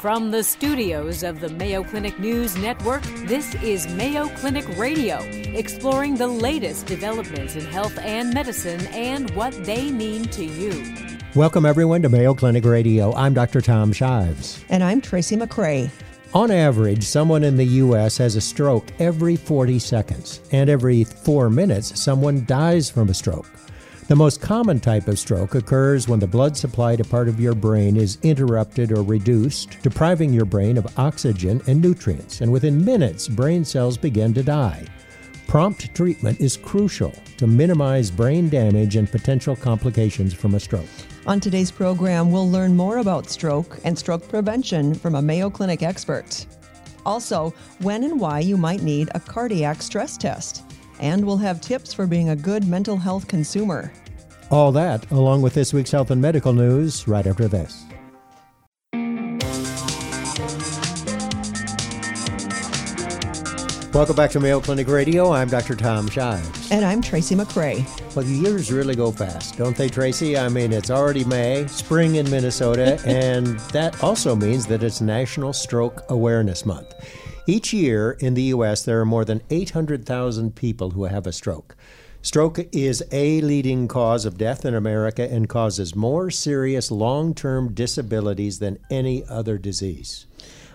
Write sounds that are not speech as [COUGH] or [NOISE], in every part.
From the studios of the Mayo Clinic News Network, this is Mayo Clinic Radio, exploring the latest developments in health and medicine and what they mean to you. Welcome, everyone, to Mayo Clinic Radio. I'm Dr. Tom Shives. And I'm Tracy McCray. On average, someone in the U.S. has a stroke every 40 seconds, and every four minutes, someone dies from a stroke. The most common type of stroke occurs when the blood supply to part of your brain is interrupted or reduced, depriving your brain of oxygen and nutrients, and within minutes, brain cells begin to die. Prompt treatment is crucial to minimize brain damage and potential complications from a stroke. On today's program, we'll learn more about stroke and stroke prevention from a Mayo Clinic expert. Also, when and why you might need a cardiac stress test. And we'll have tips for being a good mental health consumer. All that, along with this week's health and medical news, right after this. Welcome back to Mayo Clinic Radio. I'm Dr. Tom Shives. And I'm Tracy McCray. Well, the years really go fast, don't they, Tracy? I mean, it's already May, spring in Minnesota, [LAUGHS] and that also means that it's National Stroke Awareness Month. Each year in the U.S., there are more than 800,000 people who have a stroke. Stroke is a leading cause of death in America and causes more serious long term disabilities than any other disease.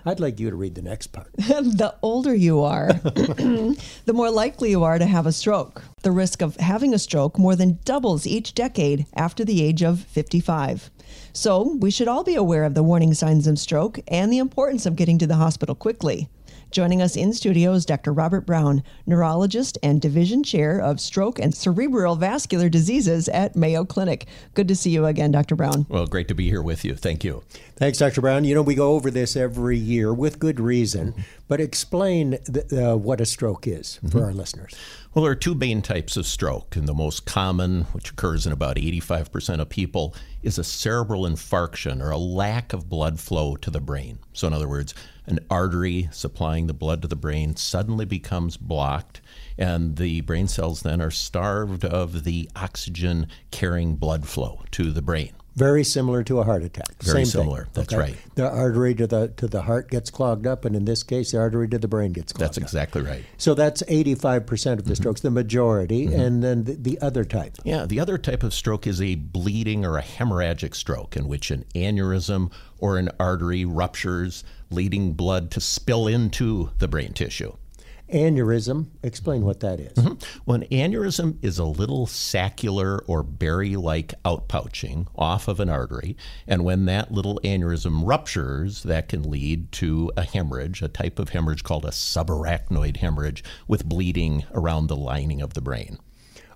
I'd like you to read the next part. [LAUGHS] the older you are, [COUGHS] the more likely you are to have a stroke. The risk of having a stroke more than doubles each decade after the age of 55. So, we should all be aware of the warning signs of stroke and the importance of getting to the hospital quickly. Joining us in studio is Dr. Robert Brown, neurologist and division chair of stroke and cerebral vascular diseases at Mayo Clinic. Good to see you again, Dr. Brown. Well, great to be here with you. Thank you. Thanks, Dr. Brown. You know, we go over this every year with good reason, but explain the, uh, what a stroke is for mm-hmm. our listeners. Well, there are two main types of stroke, and the most common, which occurs in about 85% of people, is a cerebral infarction or a lack of blood flow to the brain. So, in other words, an artery supplying the blood to the brain suddenly becomes blocked, and the brain cells then are starved of the oxygen carrying blood flow to the brain. Very similar to a heart attack. Very Same similar. Thing. That's okay? right. The artery to the to the heart gets clogged up, and in this case, the artery to the brain gets clogged. That's exactly up. right. So that's eighty five percent of the mm-hmm. strokes, the majority, mm-hmm. and then the, the, other type. Yeah, the other type of stroke is a bleeding or a hemorrhagic stroke, in which an aneurysm or an artery ruptures, leading blood to spill into the brain tissue. Aneurysm, explain what that is. Mm-hmm. Well, an aneurysm is a little saccular or berry like outpouching off of an artery. And when that little aneurysm ruptures, that can lead to a hemorrhage, a type of hemorrhage called a subarachnoid hemorrhage, with bleeding around the lining of the brain.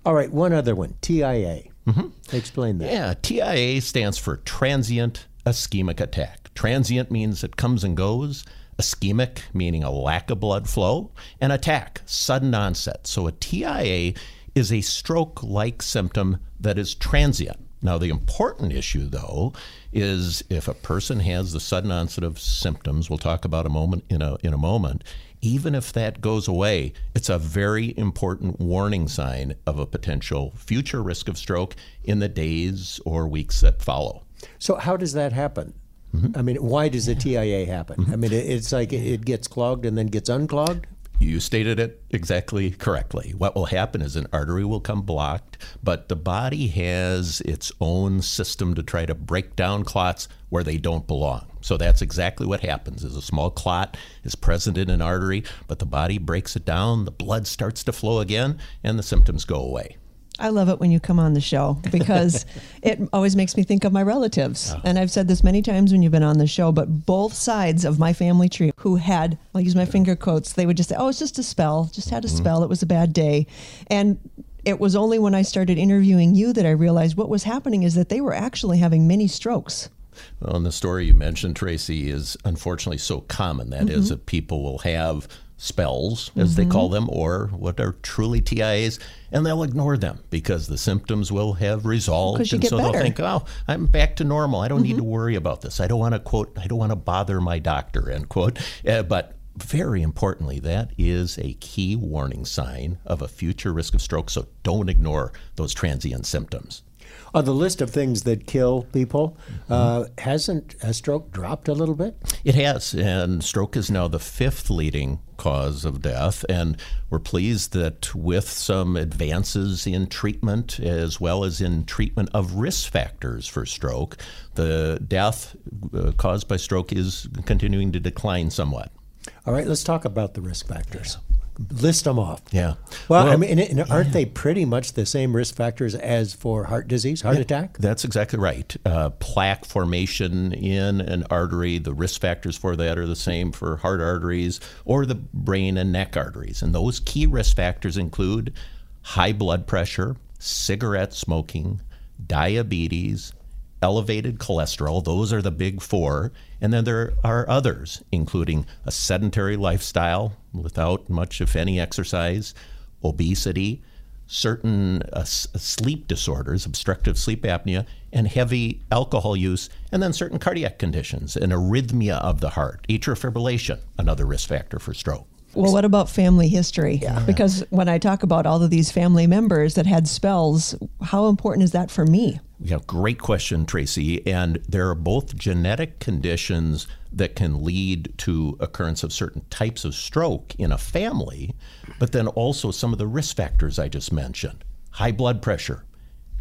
All right, one other one TIA. Mm-hmm. Explain that. Yeah, TIA stands for transient ischemic attack. Transient means it comes and goes ischemic, meaning a lack of blood flow, and attack, sudden onset. So a TIA is a stroke like symptom that is transient. Now, the important issue, though, is if a person has the sudden onset of symptoms, we'll talk about a moment in a, in a moment, even if that goes away, it's a very important warning sign of a potential future risk of stroke in the days or weeks that follow. So, how does that happen? Mm-hmm. I mean, why does a TIA happen? Mm-hmm. I mean, it's like it gets clogged and then gets unclogged. You stated it exactly correctly. What will happen is an artery will come blocked, but the body has its own system to try to break down clots where they don't belong. So that's exactly what happens. Is a small clot is present in an artery, but the body breaks it down, the blood starts to flow again, and the symptoms go away. I love it when you come on the show because [LAUGHS] it always makes me think of my relatives. Oh. And I've said this many times when you've been on the show, but both sides of my family tree who had, I'll use my finger quotes, they would just say, oh, it's just a spell, just had a mm-hmm. spell, it was a bad day. And it was only when I started interviewing you that I realized what was happening is that they were actually having many strokes. Well, and the story you mentioned, Tracy, is unfortunately so common. That mm-hmm. is, that people will have spells, as mm-hmm. they call them, or what are truly TIAs, and they'll ignore them because the symptoms will have resolved. And so better. they'll think, oh, I'm back to normal. I don't mm-hmm. need to worry about this. I don't want to quote, I don't want to bother my doctor, end quote. Uh, but very importantly, that is a key warning sign of a future risk of stroke. So don't ignore those transient symptoms. On the list of things that kill people, uh, hasn't a stroke dropped a little bit? It has, and stroke is now the fifth leading cause of death. And we're pleased that with some advances in treatment as well as in treatment of risk factors for stroke, the death uh, caused by stroke is continuing to decline somewhat. All right, let's talk about the risk factors. List them off. Yeah. Well, I mean, and aren't they pretty much the same risk factors as for heart disease, heart attack? That's exactly right. Uh, plaque formation in an artery, the risk factors for that are the same for heart arteries or the brain and neck arteries. And those key risk factors include high blood pressure, cigarette smoking, diabetes, elevated cholesterol. Those are the big four. And then there are others, including a sedentary lifestyle without much, if any, exercise, obesity, certain uh, sleep disorders, obstructive sleep apnea, and heavy alcohol use, and then certain cardiac conditions, an arrhythmia of the heart, atrial fibrillation, another risk factor for stroke. Well, what about family history? Yeah. Because when I talk about all of these family members that had spells, how important is that for me? Yeah, great question, Tracy. And there are both genetic conditions that can lead to occurrence of certain types of stroke in a family, but then also some of the risk factors I just mentioned. High blood pressure,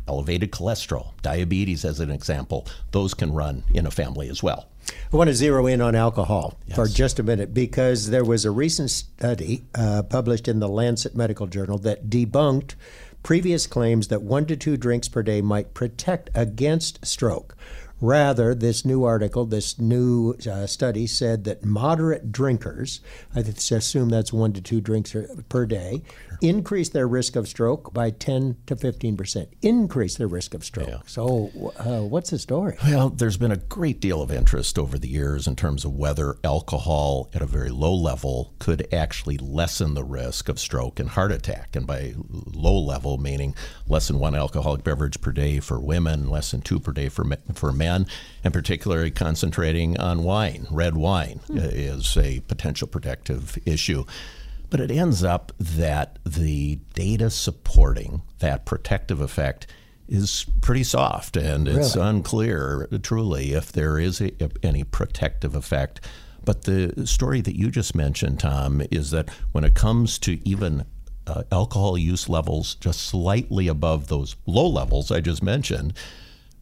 elevated cholesterol, diabetes as an example, those can run in a family as well. I want to zero in on alcohol yes. for just a minute because there was a recent study uh, published in the Lancet Medical Journal that debunked previous claims that one to two drinks per day might protect against stroke. Rather, this new article, this new uh, study said that moderate drinkers, I assume that's one to two drinks per day, increase their risk of stroke by 10 to 15 percent. Increase their risk of stroke. Yeah. So, uh, what's the story? Well, there's been a great deal of interest over the years in terms of whether alcohol at a very low level could actually lessen the risk of stroke and heart attack. And by low level, meaning less than one alcoholic beverage per day for women, less than two per day for, for men and particularly concentrating on wine. Red wine mm. is a potential protective issue. But it ends up that the data supporting that protective effect is pretty soft, and it's really? unclear truly if there is a, any protective effect. But the story that you just mentioned, Tom, is that when it comes to even uh, alcohol use levels just slightly above those low levels I just mentioned,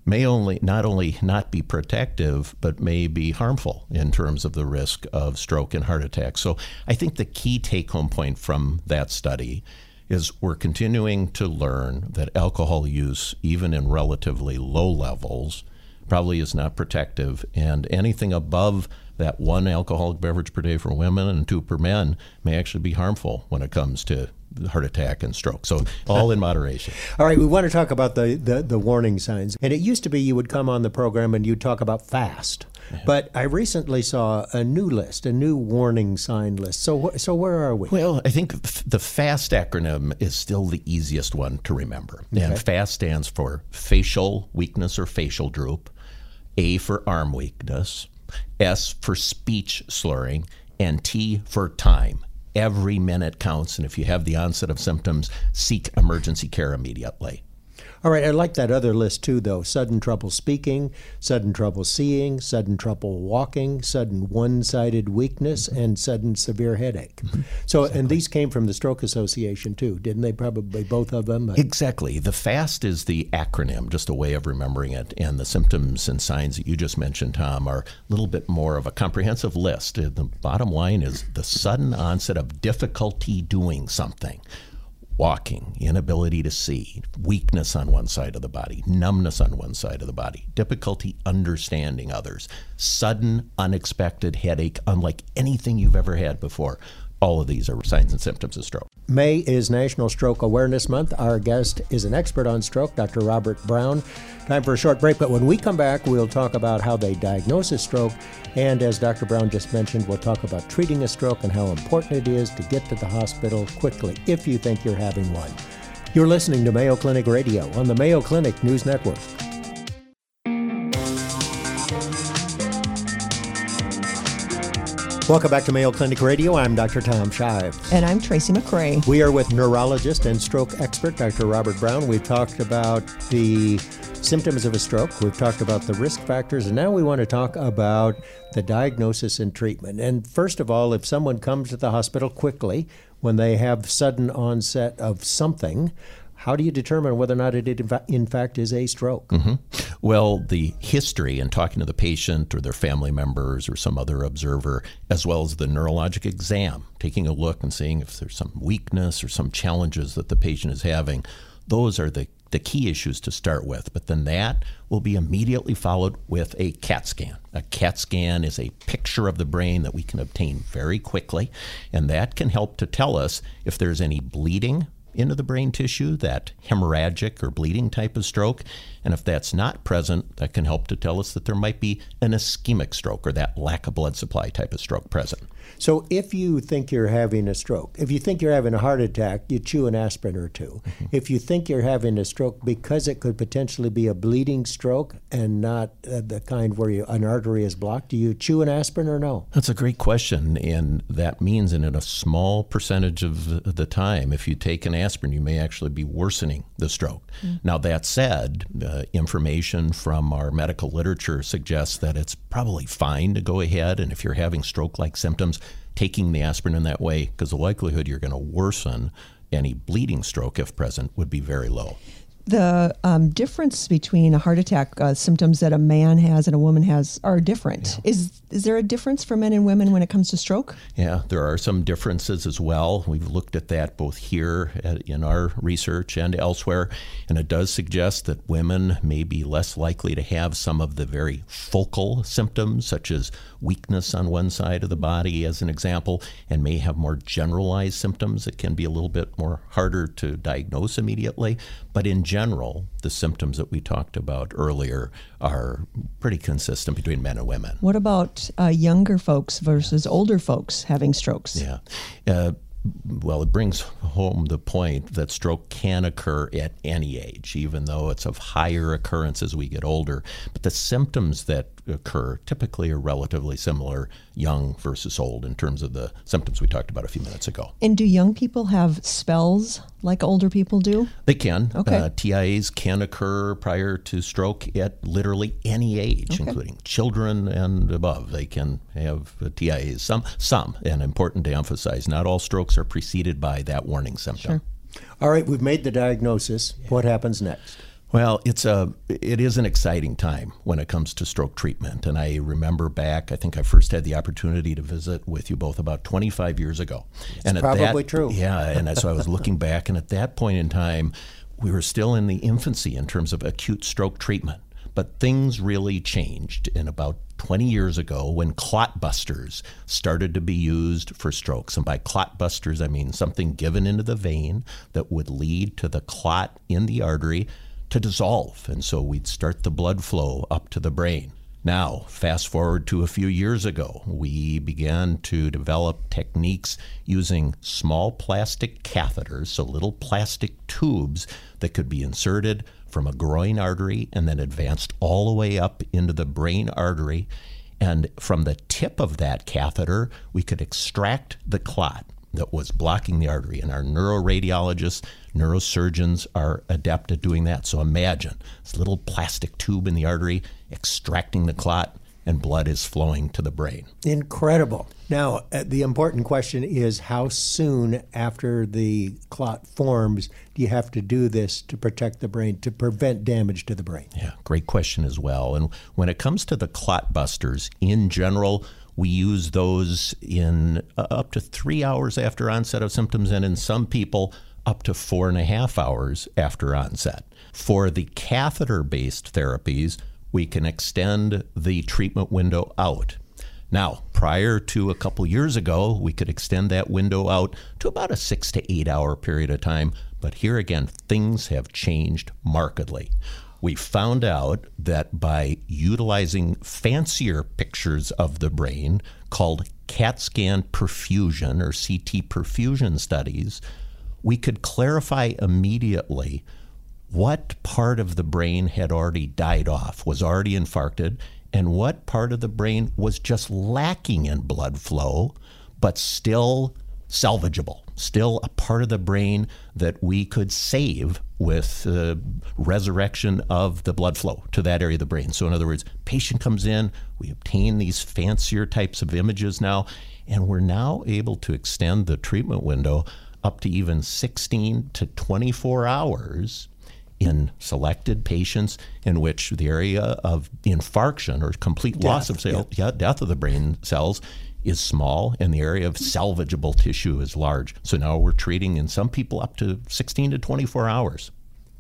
may only not only not be protective but may be harmful in terms of the risk of stroke and heart attack. So I think the key take home point from that study is we're continuing to learn that alcohol use even in relatively low levels probably is not protective and anything above that one alcoholic beverage per day for women and two per men may actually be harmful when it comes to heart attack and stroke. So all in moderation. [LAUGHS] all right, we want to talk about the, the, the warning signs. And it used to be you would come on the program and you'd talk about fast. But I recently saw a new list, a new warning sign list. So, so where are we? Well, I think the FAST acronym is still the easiest one to remember. Okay. And FAST stands for facial weakness or facial droop, A for arm weakness, S for speech slurring, and T for time. Every minute counts, and if you have the onset of symptoms, seek emergency care immediately. All right, I like that other list too, though. Sudden trouble speaking, sudden trouble seeing, sudden trouble walking, sudden one sided weakness, mm-hmm. and sudden severe headache. Mm-hmm. So, exactly. and these came from the Stroke Association too, didn't they? Probably both of them. Exactly. The FAST is the acronym, just a way of remembering it. And the symptoms and signs that you just mentioned, Tom, are a little bit more of a comprehensive list. The bottom line is the sudden onset of difficulty doing something walking, inability to see, weakness on one side of the body, numbness on one side of the body, difficulty understanding others, sudden, unexpected headache, unlike anything you've ever had before. All of these are signs and symptoms of stroke. May is National Stroke Awareness Month. Our guest is an expert on stroke, Dr. Robert Brown. Time for a short break, but when we come back, we'll talk about how they diagnose a stroke. And as Dr. Brown just mentioned, we'll talk about treating a stroke and how important it is to get to the hospital quickly if you think you're having one. You're listening to Mayo Clinic Radio on the Mayo Clinic News Network. Welcome back to Mayo Clinic Radio. I'm Dr. Tom Shives. And I'm Tracy McCray. We are with neurologist and stroke expert Dr. Robert Brown. We've talked about the symptoms of a stroke, we've talked about the risk factors, and now we want to talk about the diagnosis and treatment. And first of all, if someone comes to the hospital quickly when they have sudden onset of something, how do you determine whether or not it in fact is a stroke? Mm-hmm. Well, the history and talking to the patient or their family members or some other observer, as well as the neurologic exam, taking a look and seeing if there's some weakness or some challenges that the patient is having, those are the, the key issues to start with. But then that will be immediately followed with a CAT scan. A CAT scan is a picture of the brain that we can obtain very quickly, and that can help to tell us if there's any bleeding into the brain tissue, that hemorrhagic or bleeding type of stroke. And if that's not present, that can help to tell us that there might be an ischemic stroke or that lack of blood supply type of stroke present. So if you think you're having a stroke, if you think you're having a heart attack, you chew an aspirin or 2 mm-hmm. If you think you're having a stroke because it could potentially be a bleeding stroke and not uh, the kind where you, an artery is blocked, do you chew an aspirin or no? That's a great question. And that means in a small percentage of the time, if you take an aspirin, you may actually be worsening the stroke. Mm-hmm. Now, that said, uh, information from our medical literature suggests that it's probably fine to go ahead and if you're having stroke like taking the aspirin in that way because the likelihood you're going to worsen any bleeding stroke, if present, would be very low the um, difference between a heart attack uh, symptoms that a man has and a woman has are different. Yeah. Is is there a difference for men and women when it comes to stroke? Yeah, there are some differences as well. We've looked at that both here at, in our research and elsewhere, and it does suggest that women may be less likely to have some of the very focal symptoms, such as weakness on one side of the body, as an example, and may have more generalized symptoms that can be a little bit more harder to diagnose immediately. But in general, the symptoms that we talked about earlier are pretty consistent between men and women. What about uh, younger folks versus older folks having strokes? Yeah. Uh, well, it brings home the point that stroke can occur at any age, even though it's of higher occurrence as we get older. But the symptoms that occur typically are relatively similar, young versus old, in terms of the symptoms we talked about a few minutes ago. And do young people have spells like older people do? They can. Okay. Uh, TIAs can occur prior to stroke at literally any age, okay. including children and above. They can have uh, TIAs. Some, some, and important to emphasize, not all strokes are preceded by that warning symptom. Sure. All right, we've made the diagnosis. What happens next? Well, it's a it is an exciting time when it comes to stroke treatment, and I remember back. I think I first had the opportunity to visit with you both about 25 years ago, it's and probably that, true. Yeah, and so I was looking back, and at that point in time, we were still in the infancy in terms of acute stroke treatment. But things really changed in about 20 years ago when clot busters started to be used for strokes. And by clot busters, I mean something given into the vein that would lead to the clot in the artery to dissolve. And so we'd start the blood flow up to the brain. Now, fast forward to a few years ago, we began to develop techniques using small plastic catheters, so little plastic tubes that could be inserted from a groin artery and then advanced all the way up into the brain artery. And from the tip of that catheter, we could extract the clot that was blocking the artery. And our neuroradiologists, neurosurgeons are adept at doing that. So imagine this little plastic tube in the artery extracting the clot and blood is flowing to the brain. Incredible. Now, uh, the important question is how soon after the clot forms do you have to do this to protect the brain, to prevent damage to the brain? Yeah, great question as well. And when it comes to the clot busters, in general, we use those in uh, up to three hours after onset of symptoms, and in some people, up to four and a half hours after onset. For the catheter based therapies, we can extend the treatment window out. Now, prior to a couple years ago, we could extend that window out to about a six to eight hour period of time, but here again, things have changed markedly we found out that by utilizing fancier pictures of the brain called CAT scan perfusion or CT perfusion studies, we could clarify immediately what part of the brain had already died off, was already infarcted, and what part of the brain was just lacking in blood flow, but still salvageable, still a part of the brain that we could save with uh, resurrection of the blood flow to that area of the brain. So, in other words, patient comes in, we obtain these fancier types of images now, and we're now able to extend the treatment window up to even 16 to 24 hours in selected patients in which the area of infarction or complete death, loss of cell, yeah. yeah, death of the brain cells is small and the area of salvageable tissue is large. So now we're treating in some people up to 16 to 24 hours.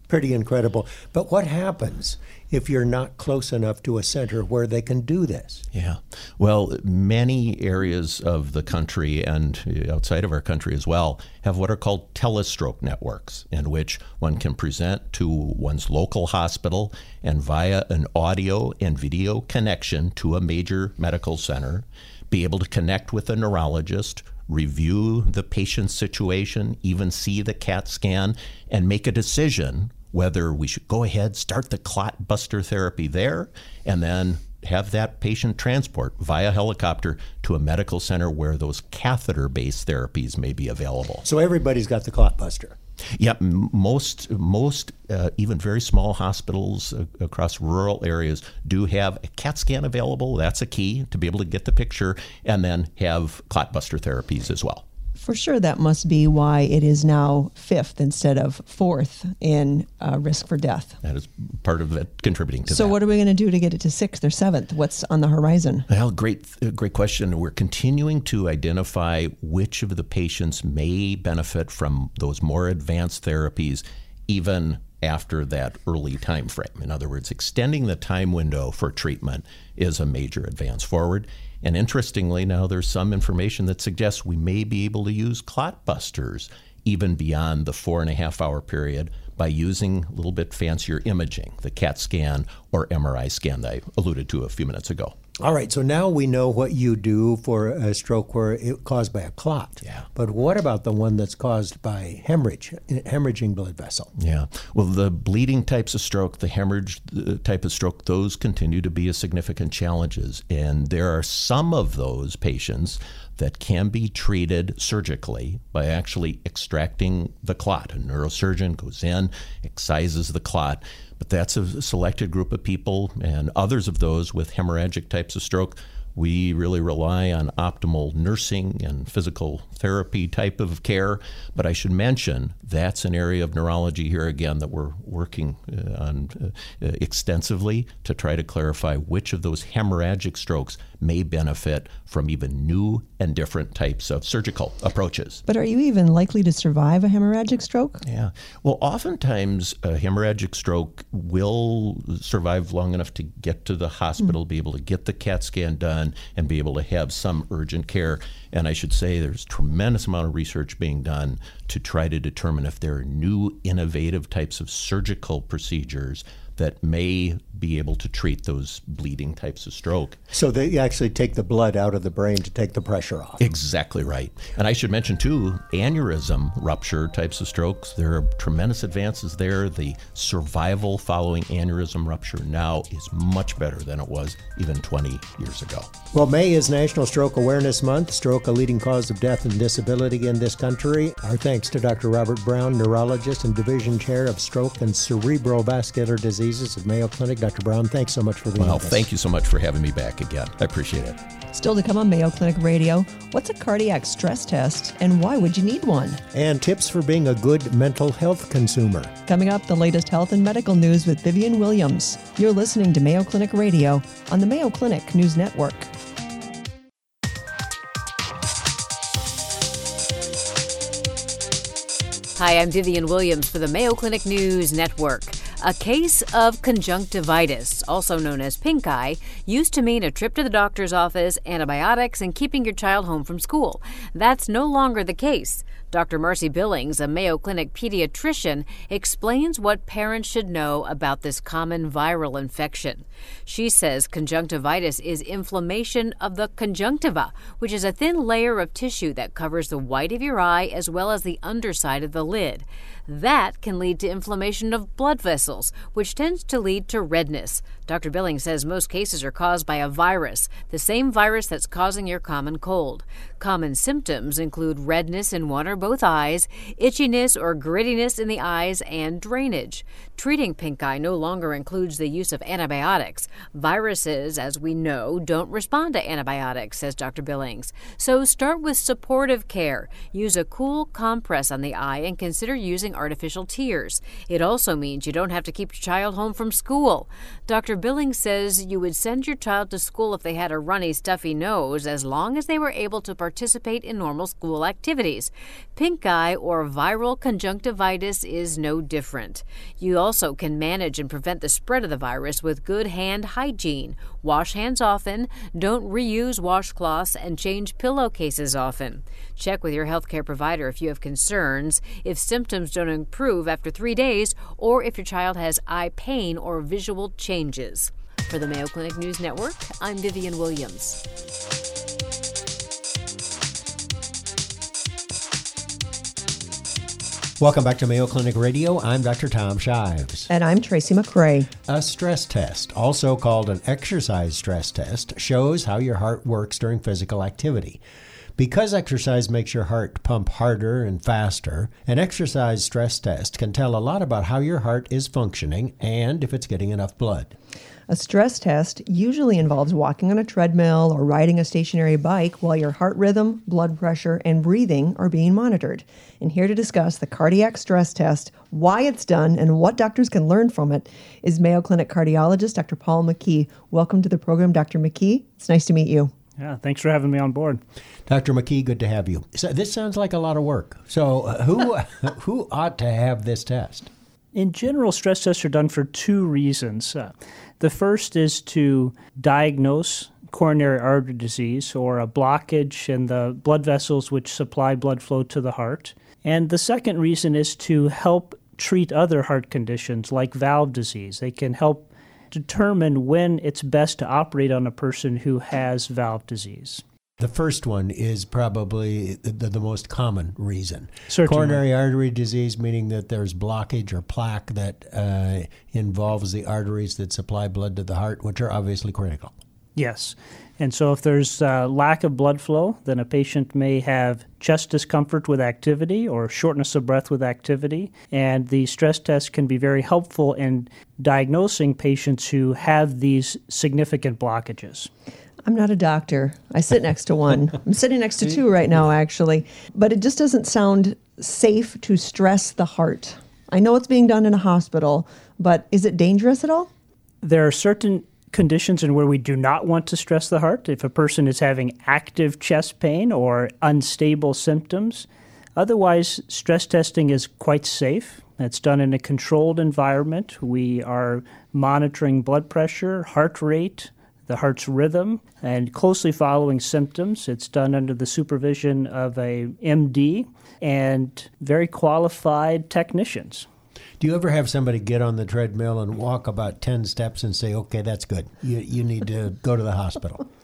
Pretty incredible. But what happens if you're not close enough to a center where they can do this? Yeah. Well, many areas of the country and uh, outside of our country as well have what are called telestroke networks, in which one can present to one's local hospital and via an audio and video connection to a major medical center be able to connect with a neurologist, review the patient's situation, even see the CAT scan, and make a decision whether we should go ahead, start the clot buster therapy there, and then have that patient transport via helicopter to a medical center where those catheter based therapies may be available. So everybody's got the clot buster. Yeah, most most uh, even very small hospitals uh, across rural areas do have a CAT scan available. That's a key to be able to get the picture, and then have clotbuster therapies as well for sure that must be why it is now fifth instead of fourth in uh, risk for death. That is part of it contributing to so that. So, what are we going to do to get it to sixth or seventh? What's on the horizon? Well, great, uh, great question. We're continuing to identify which of the patients may benefit from those more advanced therapies, even after that early time frame. In other words, extending the time window for treatment is a major advance forward. And interestingly, now there's some information that suggests we may be able to use clot busters even beyond the four and a half hour period by using a little bit fancier imaging, the CAT scan or MRI scan that I alluded to a few minutes ago. All right, so now we know what you do for a stroke where it's caused by a clot. Yeah. But what about the one that's caused by hemorrhage, hemorrhaging blood vessel? Yeah. Well, the bleeding types of stroke, the hemorrhage uh, type of stroke, those continue to be a significant challenges. And there are some of those patients that can be treated surgically by actually extracting the clot. A neurosurgeon goes in, excises the clot but that's a selected group of people, and others of those with hemorrhagic types of stroke we really rely on optimal nursing and physical therapy type of care. But I should mention that's an area of neurology here again that we're working uh, on uh, extensively to try to clarify which of those hemorrhagic strokes may benefit from even new and different types of surgical approaches. But are you even likely to survive a hemorrhagic stroke? Yeah. Well, oftentimes a hemorrhagic stroke will survive long enough to get to the hospital, mm. be able to get the CAT scan done and be able to have some urgent care. And I should say there's tremendous amount of research being done to try to determine if there are new innovative types of surgical procedures that may be able to treat those bleeding types of stroke. So they actually take the blood out of the brain to take the pressure off. Exactly right. And I should mention too, aneurysm rupture types of strokes, there are tremendous advances there. The survival following aneurysm rupture now is much better than it was even 20 years ago. Well, May is National Stroke Awareness Month, stroke a leading cause of death and disability in this country. Our thanks to Dr. Robert Brown, neurologist and division chair of stroke and cerebrovascular diseases at Mayo Clinic. Dr. Brown, thanks so much for being well, with us. thank you so much for having me back again. I appreciate it. Still to come on Mayo Clinic Radio, what's a cardiac stress test and why would you need one? And tips for being a good mental health consumer. Coming up, the latest health and medical news with Vivian Williams. You're listening to Mayo Clinic Radio on the Mayo Clinic News Network. Hi, I'm Vivian Williams for the Mayo Clinic News Network. A case of conjunctivitis, also known as pink eye, used to mean a trip to the doctor's office, antibiotics, and keeping your child home from school. That's no longer the case. Dr. Marcy Billings, a Mayo Clinic pediatrician, explains what parents should know about this common viral infection. She says conjunctivitis is inflammation of the conjunctiva, which is a thin layer of tissue that covers the white of your eye as well as the underside of the lid. That can lead to inflammation of blood vessels, which tends to lead to redness. Dr. Billings says most cases are caused by a virus, the same virus that's causing your common cold. Common symptoms include redness in one or both eyes, itchiness or grittiness in the eyes, and drainage. Treating pink eye no longer includes the use of antibiotics. Viruses, as we know, don't respond to antibiotics, says Dr. Billings. So start with supportive care. Use a cool compress on the eye and consider using artificial tears. It also means you don't have to keep your child home from school. Dr. Billings says you would send your child to school if they had a runny, stuffy nose as long as they were able to participate in normal school activities. Pink eye or viral conjunctivitis is no different. You also can manage and prevent the spread of the virus with good hand hygiene. Wash hands often, don't reuse washcloths, and change pillowcases often. Check with your healthcare provider if you have concerns, if symptoms don't improve after three days, or if your child has eye pain or visual changes. For the Mayo Clinic News Network, I'm Vivian Williams. Welcome back to Mayo Clinic Radio. I'm Dr. Tom Shives. And I'm Tracy McCray. A stress test, also called an exercise stress test, shows how your heart works during physical activity. Because exercise makes your heart pump harder and faster, an exercise stress test can tell a lot about how your heart is functioning and if it's getting enough blood. A stress test usually involves walking on a treadmill or riding a stationary bike while your heart rhythm, blood pressure, and breathing are being monitored. And here to discuss the cardiac stress test, why it's done, and what doctors can learn from it is Mayo Clinic cardiologist Dr. Paul McKie. Welcome to the program, Dr. McKie. It's nice to meet you. Yeah, thanks for having me on board. Dr. McKie, good to have you. So this sounds like a lot of work. So uh, who [LAUGHS] who ought to have this test? In general, stress tests are done for two reasons. Uh, the first is to diagnose coronary artery disease or a blockage in the blood vessels which supply blood flow to the heart. And the second reason is to help treat other heart conditions like valve disease. They can help determine when it's best to operate on a person who has valve disease. The first one is probably the, the, the most common reason. Certainly. Coronary artery disease, meaning that there's blockage or plaque that uh, involves the arteries that supply blood to the heart, which are obviously critical. Yes. And so, if there's uh, lack of blood flow, then a patient may have chest discomfort with activity or shortness of breath with activity. And the stress test can be very helpful in diagnosing patients who have these significant blockages. I'm not a doctor. I sit next to one. I'm sitting next to two right now, actually. But it just doesn't sound safe to stress the heart. I know it's being done in a hospital, but is it dangerous at all? There are certain conditions and where we do not want to stress the heart. If a person is having active chest pain or unstable symptoms, otherwise, stress testing is quite safe. It's done in a controlled environment. We are monitoring blood pressure, heart rate, the heart's rhythm, and closely following symptoms. It's done under the supervision of a MD and very qualified technicians. Do you ever have somebody get on the treadmill and walk about 10 steps and say, okay, that's good? You, you need to go to the hospital? [LAUGHS]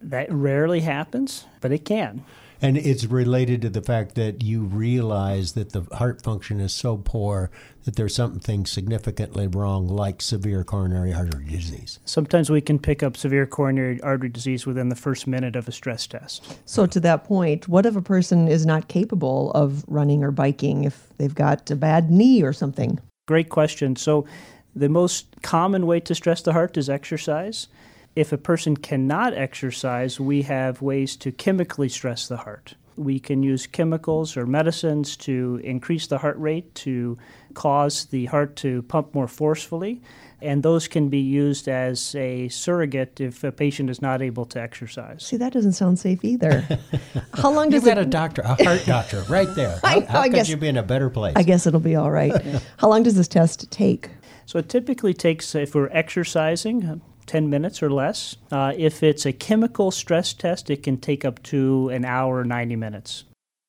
That rarely happens, but it can. And it's related to the fact that you realize that the heart function is so poor that there's something significantly wrong, like severe coronary artery disease. Sometimes we can pick up severe coronary artery disease within the first minute of a stress test. So, to that point, what if a person is not capable of running or biking if they've got a bad knee or something? Great question. So, the most common way to stress the heart is exercise. If a person cannot exercise, we have ways to chemically stress the heart. We can use chemicals or medicines to increase the heart rate to cause the heart to pump more forcefully, and those can be used as a surrogate if a patient is not able to exercise. See, that doesn't sound safe either. [LAUGHS] How long does You've got it? a doctor, a heart doctor, right there. [LAUGHS] I How, know, how I could guess- you be in a better place? I guess it'll be all right. [LAUGHS] How long does this test take? So it typically takes, if we're exercising, 10 minutes or less. Uh, if it's a chemical stress test, it can take up to an hour, 90 minutes.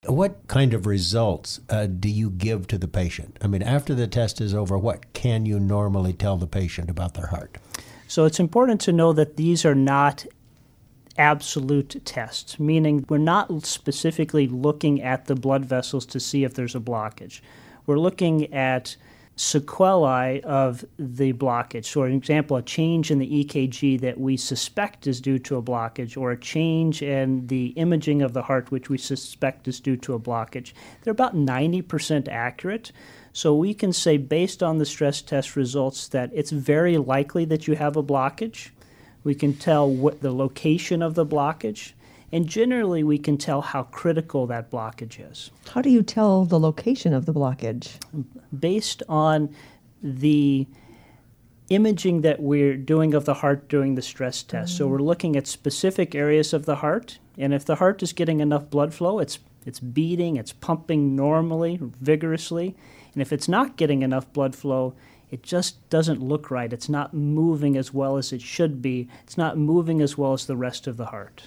What kind of results uh, do you give to the patient? I mean, after the test is over, what can you normally tell the patient about their heart? So it's important to know that these are not absolute tests, meaning we're not specifically looking at the blood vessels to see if there's a blockage. We're looking at sequelae of the blockage. So, for example, a change in the EKG that we suspect is due to a blockage, or a change in the imaging of the heart, which we suspect is due to a blockage. They're about 90% accurate. So, we can say, based on the stress test results, that it's very likely that you have a blockage. We can tell what the location of the blockage and generally, we can tell how critical that blockage is. How do you tell the location of the blockage? Based on the imaging that we're doing of the heart during the stress test. Mm. So we're looking at specific areas of the heart, and if the heart is getting enough blood flow, it's it's beating, it's pumping normally, vigorously. And if it's not getting enough blood flow, it just doesn't look right. It's not moving as well as it should be. It's not moving as well as the rest of the heart.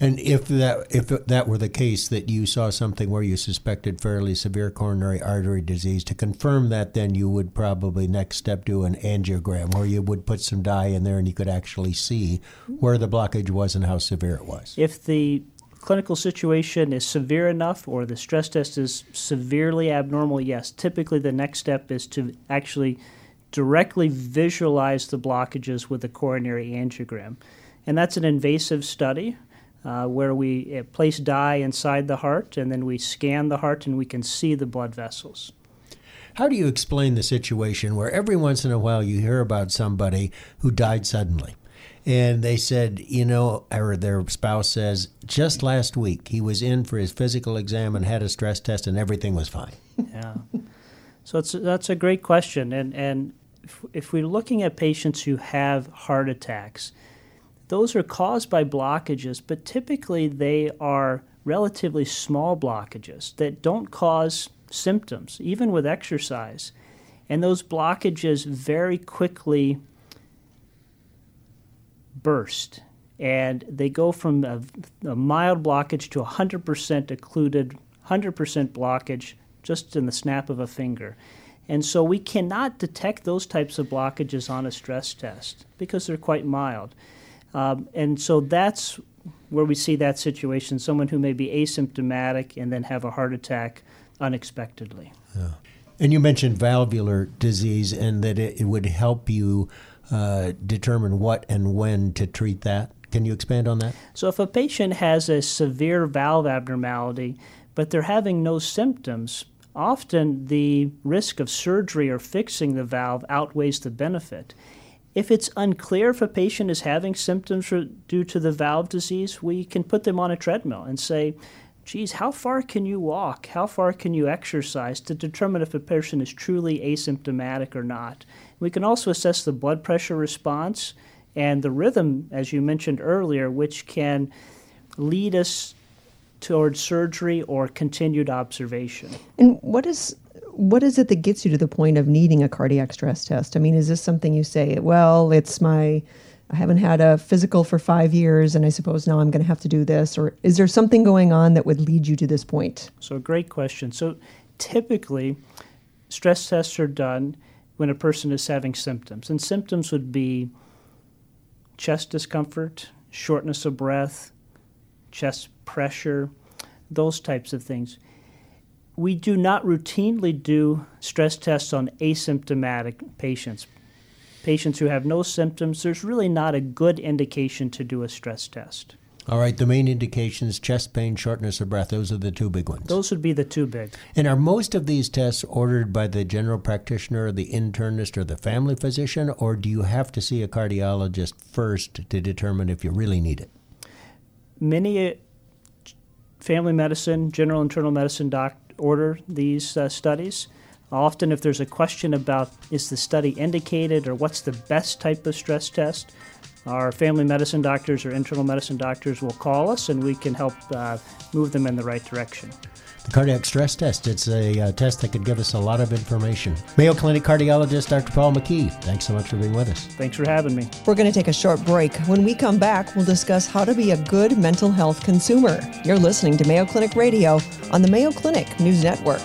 And if that if that were the case, that you saw something where you suspected fairly severe coronary artery disease, to confirm that, then you would probably next step do an angiogram, where you would put some dye in there and you could actually see where the blockage was and how severe it was. If the clinical situation is severe enough or the stress test is severely abnormal, yes, typically the next step is to actually directly visualize the blockages with a coronary angiogram. And that's an invasive study uh, where we uh, place dye inside the heart and then we scan the heart and we can see the blood vessels. How do you explain the situation where every once in a while you hear about somebody who died suddenly? And they said, you know, or their spouse says, just last week he was in for his physical exam and had a stress test and everything was fine. Yeah. So it's, that's a great question. And, and if, if we're looking at patients who have heart attacks, those are caused by blockages, but typically they are relatively small blockages that don't cause symptoms, even with exercise. And those blockages very quickly burst. And they go from a, a mild blockage to 100% occluded, 100% blockage just in the snap of a finger. And so we cannot detect those types of blockages on a stress test because they're quite mild. Um, and so that's where we see that situation someone who may be asymptomatic and then have a heart attack unexpectedly. Yeah. And you mentioned valvular disease and that it, it would help you uh, determine what and when to treat that. Can you expand on that? So, if a patient has a severe valve abnormality, but they're having no symptoms, often the risk of surgery or fixing the valve outweighs the benefit. If it's unclear if a patient is having symptoms due to the valve disease, we can put them on a treadmill and say, geez, how far can you walk? How far can you exercise to determine if a person is truly asymptomatic or not? We can also assess the blood pressure response and the rhythm, as you mentioned earlier, which can lead us towards surgery or continued observation. And what is what is it that gets you to the point of needing a cardiac stress test? I mean, is this something you say, well, it's my, I haven't had a physical for five years, and I suppose now I'm going to have to do this? Or is there something going on that would lead you to this point? So, great question. So, typically, stress tests are done when a person is having symptoms, and symptoms would be chest discomfort, shortness of breath, chest pressure, those types of things we do not routinely do stress tests on asymptomatic patients. Patients who have no symptoms, there's really not a good indication to do a stress test. All right, the main indications chest pain, shortness of breath, those are the two big ones. Those would be the two big. And are most of these tests ordered by the general practitioner, the internist, or the family physician, or do you have to see a cardiologist first to determine if you really need it? Many uh, family medicine, general internal medicine doc, order these uh, studies. Often, if there's a question about is the study indicated or what's the best type of stress test, our family medicine doctors or internal medicine doctors will call us and we can help uh, move them in the right direction. The cardiac stress test, it's a uh, test that could give us a lot of information. Mayo Clinic cardiologist Dr. Paul McKie, thanks so much for being with us. Thanks for having me. We're going to take a short break. When we come back, we'll discuss how to be a good mental health consumer. You're listening to Mayo Clinic Radio on the Mayo Clinic News Network.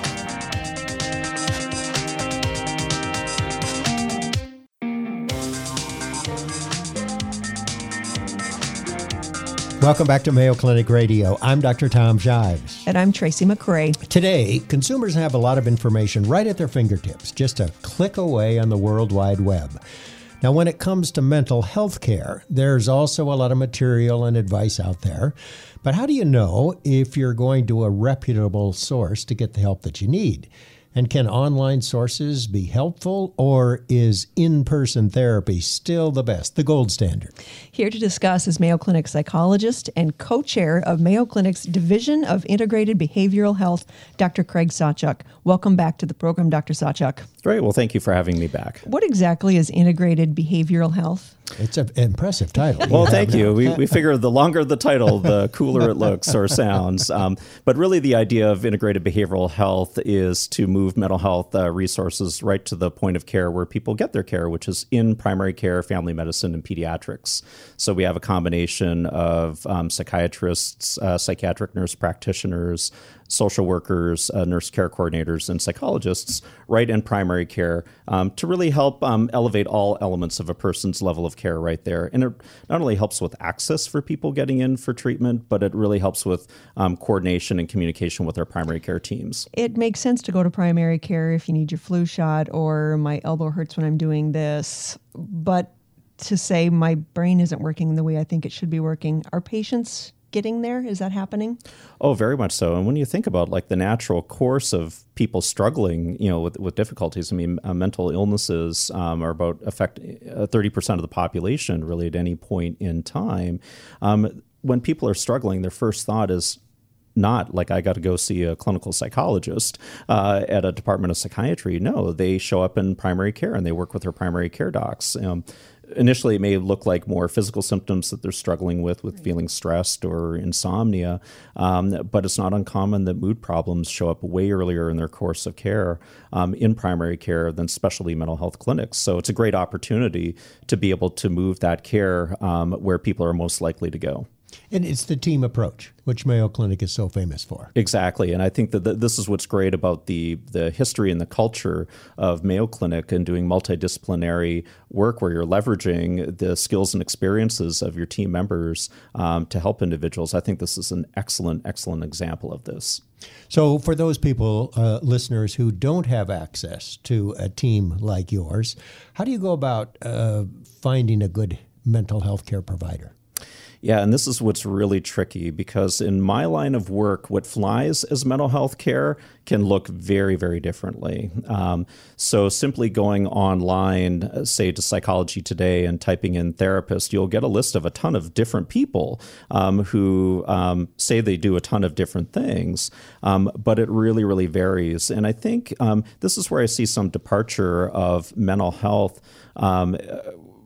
Welcome back to Mayo Clinic Radio. I'm Dr. Tom Shives. And I'm Tracy McCray. Today, consumers have a lot of information right at their fingertips, just a click away on the World Wide Web. Now, when it comes to mental health care, there's also a lot of material and advice out there. But how do you know if you're going to a reputable source to get the help that you need? And can online sources be helpful, or is in person therapy still the best, the gold standard? Here to discuss is Mayo Clinic psychologist and co chair of Mayo Clinic's Division of Integrated Behavioral Health, Dr. Craig Sawchuk. Welcome back to the program, Dr. Sawchuk. Great. Well, thank you for having me back. What exactly is integrated behavioral health? It's an impressive title. [LAUGHS] Well, thank you. We, we [LAUGHS] figure the longer the title, the cooler it looks or sounds. Um, but really, the idea of integrated behavioral health is to move mental health uh, resources right to the point of care where people get their care, which is in primary care, family medicine, and pediatrics. So we have a combination of um, psychiatrists, uh, psychiatric nurse practitioners, social workers, uh, nurse care coordinators, and psychologists right in primary care um, to really help um, elevate all elements of a person's level of care right there. And it not only helps with access for people getting in for treatment, but it really helps with um, coordination and communication with our primary care teams. It makes sense to go to primary care if you need your flu shot or my elbow hurts when I'm doing this. But to say my brain isn't working the way I think it should be working, Our patients getting there? Is that happening? Oh, very much so. And when you think about like the natural course of people struggling, you know, with, with difficulties, I mean, uh, mental illnesses um, are about affect uh, thirty percent of the population really at any point in time. Um, when people are struggling, their first thought is, not like I got to go see a clinical psychologist uh, at a department of psychiatry. No, they show up in primary care and they work with their primary care docs. Um, initially it may look like more physical symptoms that they're struggling with, with feeling stressed or insomnia. Um, but it's not uncommon that mood problems show up way earlier in their course of care um, in primary care than specialty mental health clinics. So it's a great opportunity to be able to move that care um, where people are most likely to go. And it's the team approach, which Mayo Clinic is so famous for. Exactly, and I think that this is what's great about the the history and the culture of Mayo Clinic and doing multidisciplinary work, where you're leveraging the skills and experiences of your team members um, to help individuals. I think this is an excellent, excellent example of this. So, for those people, uh, listeners who don't have access to a team like yours, how do you go about uh, finding a good mental health care provider? Yeah, and this is what's really tricky because in my line of work, what flies as mental health care can look very, very differently. Um, so simply going online, uh, say to Psychology Today, and typing in therapist, you'll get a list of a ton of different people um, who um, say they do a ton of different things, um, but it really, really varies. And I think um, this is where I see some departure of mental health um,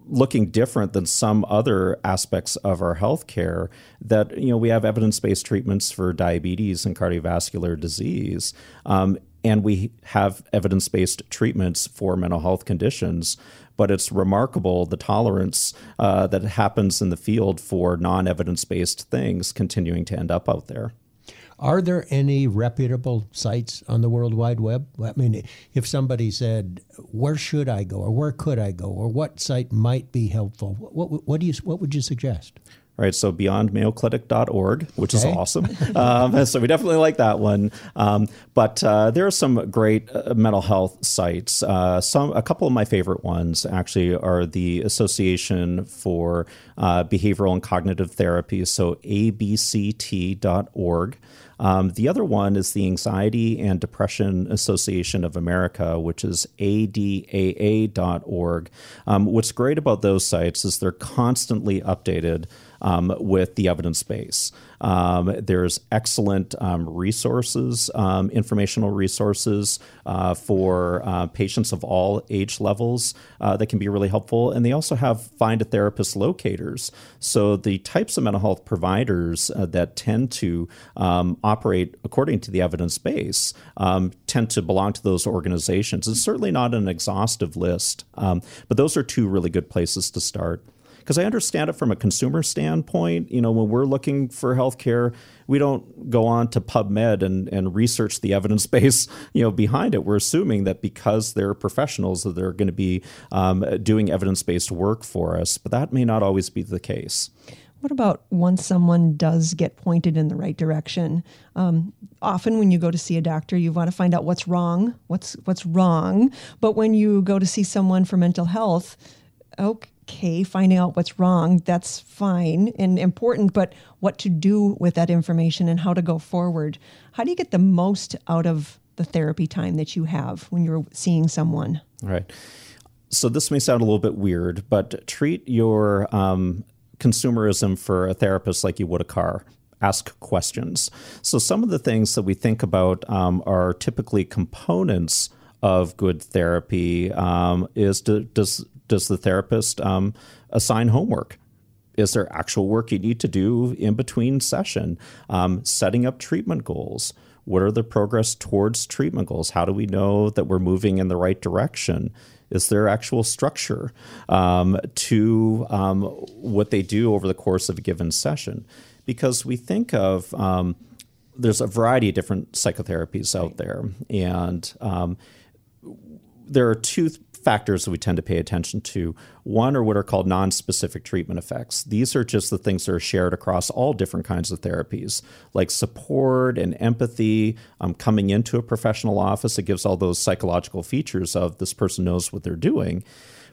looking different than some other aspects of our healthcare that you know we have evidence-based treatments for diabetes and cardiovascular disease um, and we have evidence-based treatments for mental health conditions. But it's remarkable the tolerance uh, that happens in the field for non-evidence-based things continuing to end up out there are there any reputable sites on the World Wide Web? I mean, if somebody said, "Where should I go?" or "Where could I go?" or "What site might be helpful?" What, what do you what would you suggest? Right? So beyondmayoclinic.org, which okay. is awesome. um, [LAUGHS] so we definitely like that one. Um, but uh, there are some great uh, mental health sites. Uh, some a couple of my favorite ones actually are the Association for uh, Behavioral and Cognitive Therapy, so abct.org. Um, the other one is the Anxiety and Depression Association of America, which is adaa.org. Um, what's great about those sites is they're constantly updated um, with the evidence base. Um, there's excellent um, resources, um, informational resources uh, for uh, patients of all age levels uh, that can be really helpful. And they also have find a therapist locators. So the types of mental health providers uh, that tend to um, operate according to the evidence base um, tend to belong to those organizations. It's certainly not an exhaustive list, but those are two really good places to start because I understand it from a consumer standpoint. You know, when we're looking for healthcare, we don't go on to PubMed and, and research the evidence [LAUGHS] base, you know, behind it. We're assuming that because they're professionals, that they're going to be um, doing evidence based work for us, but that may not always be the case. What about once someone does get pointed in the right direction? Um, often, when you go to see a doctor, you want to find out what's wrong, what's what's wrong. But when you go to see someone for mental health, okay, okay, finding out what's wrong, that's fine and important, but what to do with that information and how to go forward. How do you get the most out of the therapy time that you have when you're seeing someone? Right. So this may sound a little bit weird, but treat your um, consumerism for a therapist like you would a car ask questions. So, some of the things that we think about um, are typically components of good therapy. Um, is do, does does the therapist um, assign homework? Is there actual work you need to do in between session? Um, setting up treatment goals. What are the progress towards treatment goals? How do we know that we're moving in the right direction? Is there actual structure um, to um, what they do over the course of a given session? Because we think of um, there's a variety of different psychotherapies out there, and um, there are two factors that we tend to pay attention to. One are what are called non specific treatment effects. These are just the things that are shared across all different kinds of therapies, like support and empathy. Um, coming into a professional office, it gives all those psychological features of this person knows what they're doing.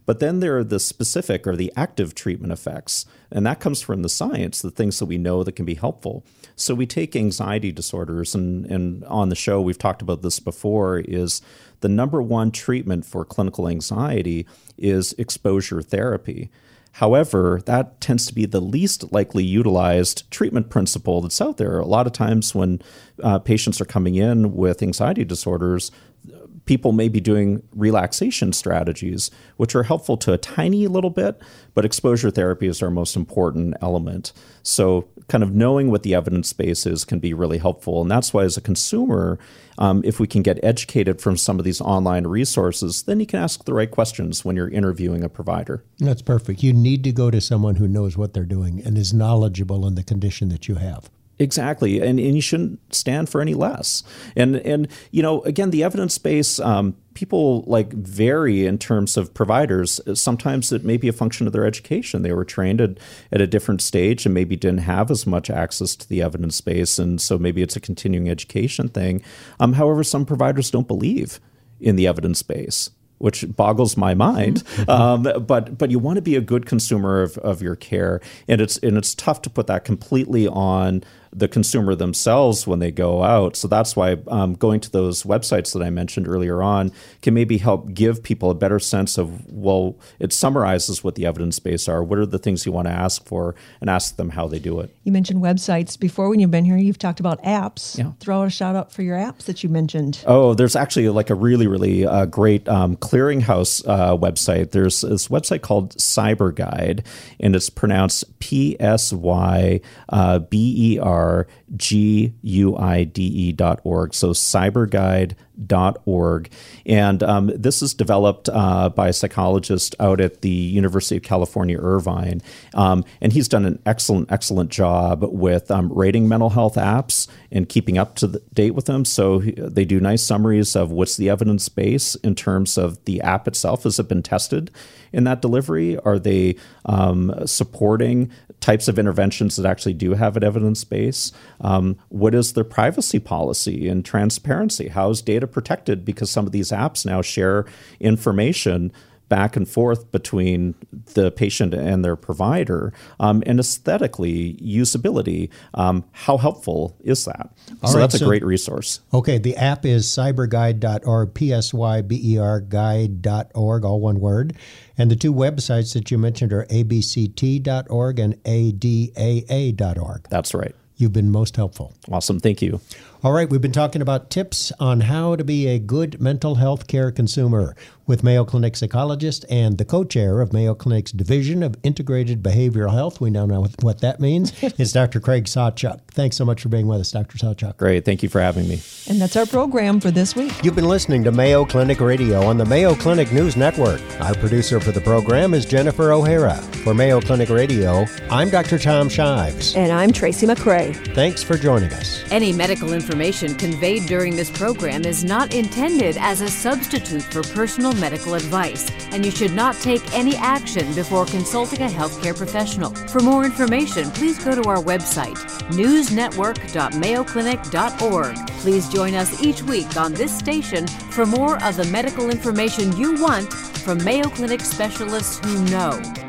But then there are the specific or the active treatment effects, and that comes from the science, the things that we know that can be helpful. So we take anxiety disorders, and, and on the show we've talked about this before, is the number one treatment for clinical anxiety is exposure therapy. However, that tends to be the least likely utilized treatment principle that's out there. A lot of times, when uh, patients are coming in with anxiety disorders, people may be doing relaxation strategies, which are helpful to a tiny little bit, but exposure therapy is our most important element. So, kind of knowing what the evidence base is can be really helpful. And that's why, as a consumer, um, if we can get educated from some of these online resources, then you can ask the right questions when you're interviewing a provider. That's perfect. You need to go to someone who knows what they're doing and is knowledgeable in the condition that you have. Exactly, and and you shouldn't stand for any less. And and you know, again, the evidence base. Um, people like vary in terms of providers. Sometimes it may be a function of their education. They were trained at, at a different stage and maybe didn't have as much access to the evidence base, and so maybe it's a continuing education thing. Um, however, some providers don't believe in the evidence base which boggles my mind. [LAUGHS] Um, but but you want to be a good consumer of, of your care, and it's and it's tough to put that completely on the consumer themselves when they go out. So that's why um, going to those websites that I mentioned earlier on can maybe help give people a better sense of, well, it summarizes what the evidence base are. What are the things you want to ask for and ask them how they do it. You mentioned websites before when you've been here. You've talked about apps. Yeah. Throw a shout out for your apps that you mentioned. Oh, there's actually like a really, really uh, great um, clearinghouse uh, website. There's this website called PsyberGuide, and it's pronounced P S Y uh, B E R are guide.org. So psyberguide.org. And um, this is developed uh, by a psychologist out at the University of California, Irvine. Um, and he's done an excellent, excellent job with um, rating mental health apps and keeping up to date with them. So they do nice summaries of what's the evidence base in terms of the app itself. Has it been tested in that delivery? Are they um, supporting types of interventions that actually do have an evidence base? Um, what is their privacy policy and transparency? How is data protected? Because some of these apps now share information back and forth between the patient and their provider, um, and aesthetically usability. Um, how helpful is that? All so right, that's a great resource. Okay, the app is psyberguide.org, P S Y B E R guide.org, all one word. And the two websites that you mentioned are abct.org and adaa.org. That's right. You've been most helpful. Awesome. Thank you. All right, we've been talking about tips on how to be a good mental health care consumer with Mayo Clinic psychologist and the co chair of Mayo Clinic's Division of Integrated Behavioral Health. We now know what- what that means. [LAUGHS] it's Dr. Craig Sawchuk. Thanks so much for being with us, Dr. Sawchuk. Great. Thank you for having me. And that's our program for this week. You've been listening to Mayo Clinic Radio on the Mayo Clinic News Network. Our producer for the program is Jennifer O'Hara. For Mayo Clinic Radio, I'm Dr. Tom Shives. And I'm Tracy McCray. Thanks for joining us. Any medical information conveyed during this program is not intended as a substitute for personal medical advice, and you should not take any action before consulting a healthcare professional. For more information, please go to our website, newsnetwork.mayoclinic.org. Please join us each week on this station for more of the medical information you want from Mayo Clinic specialists who know.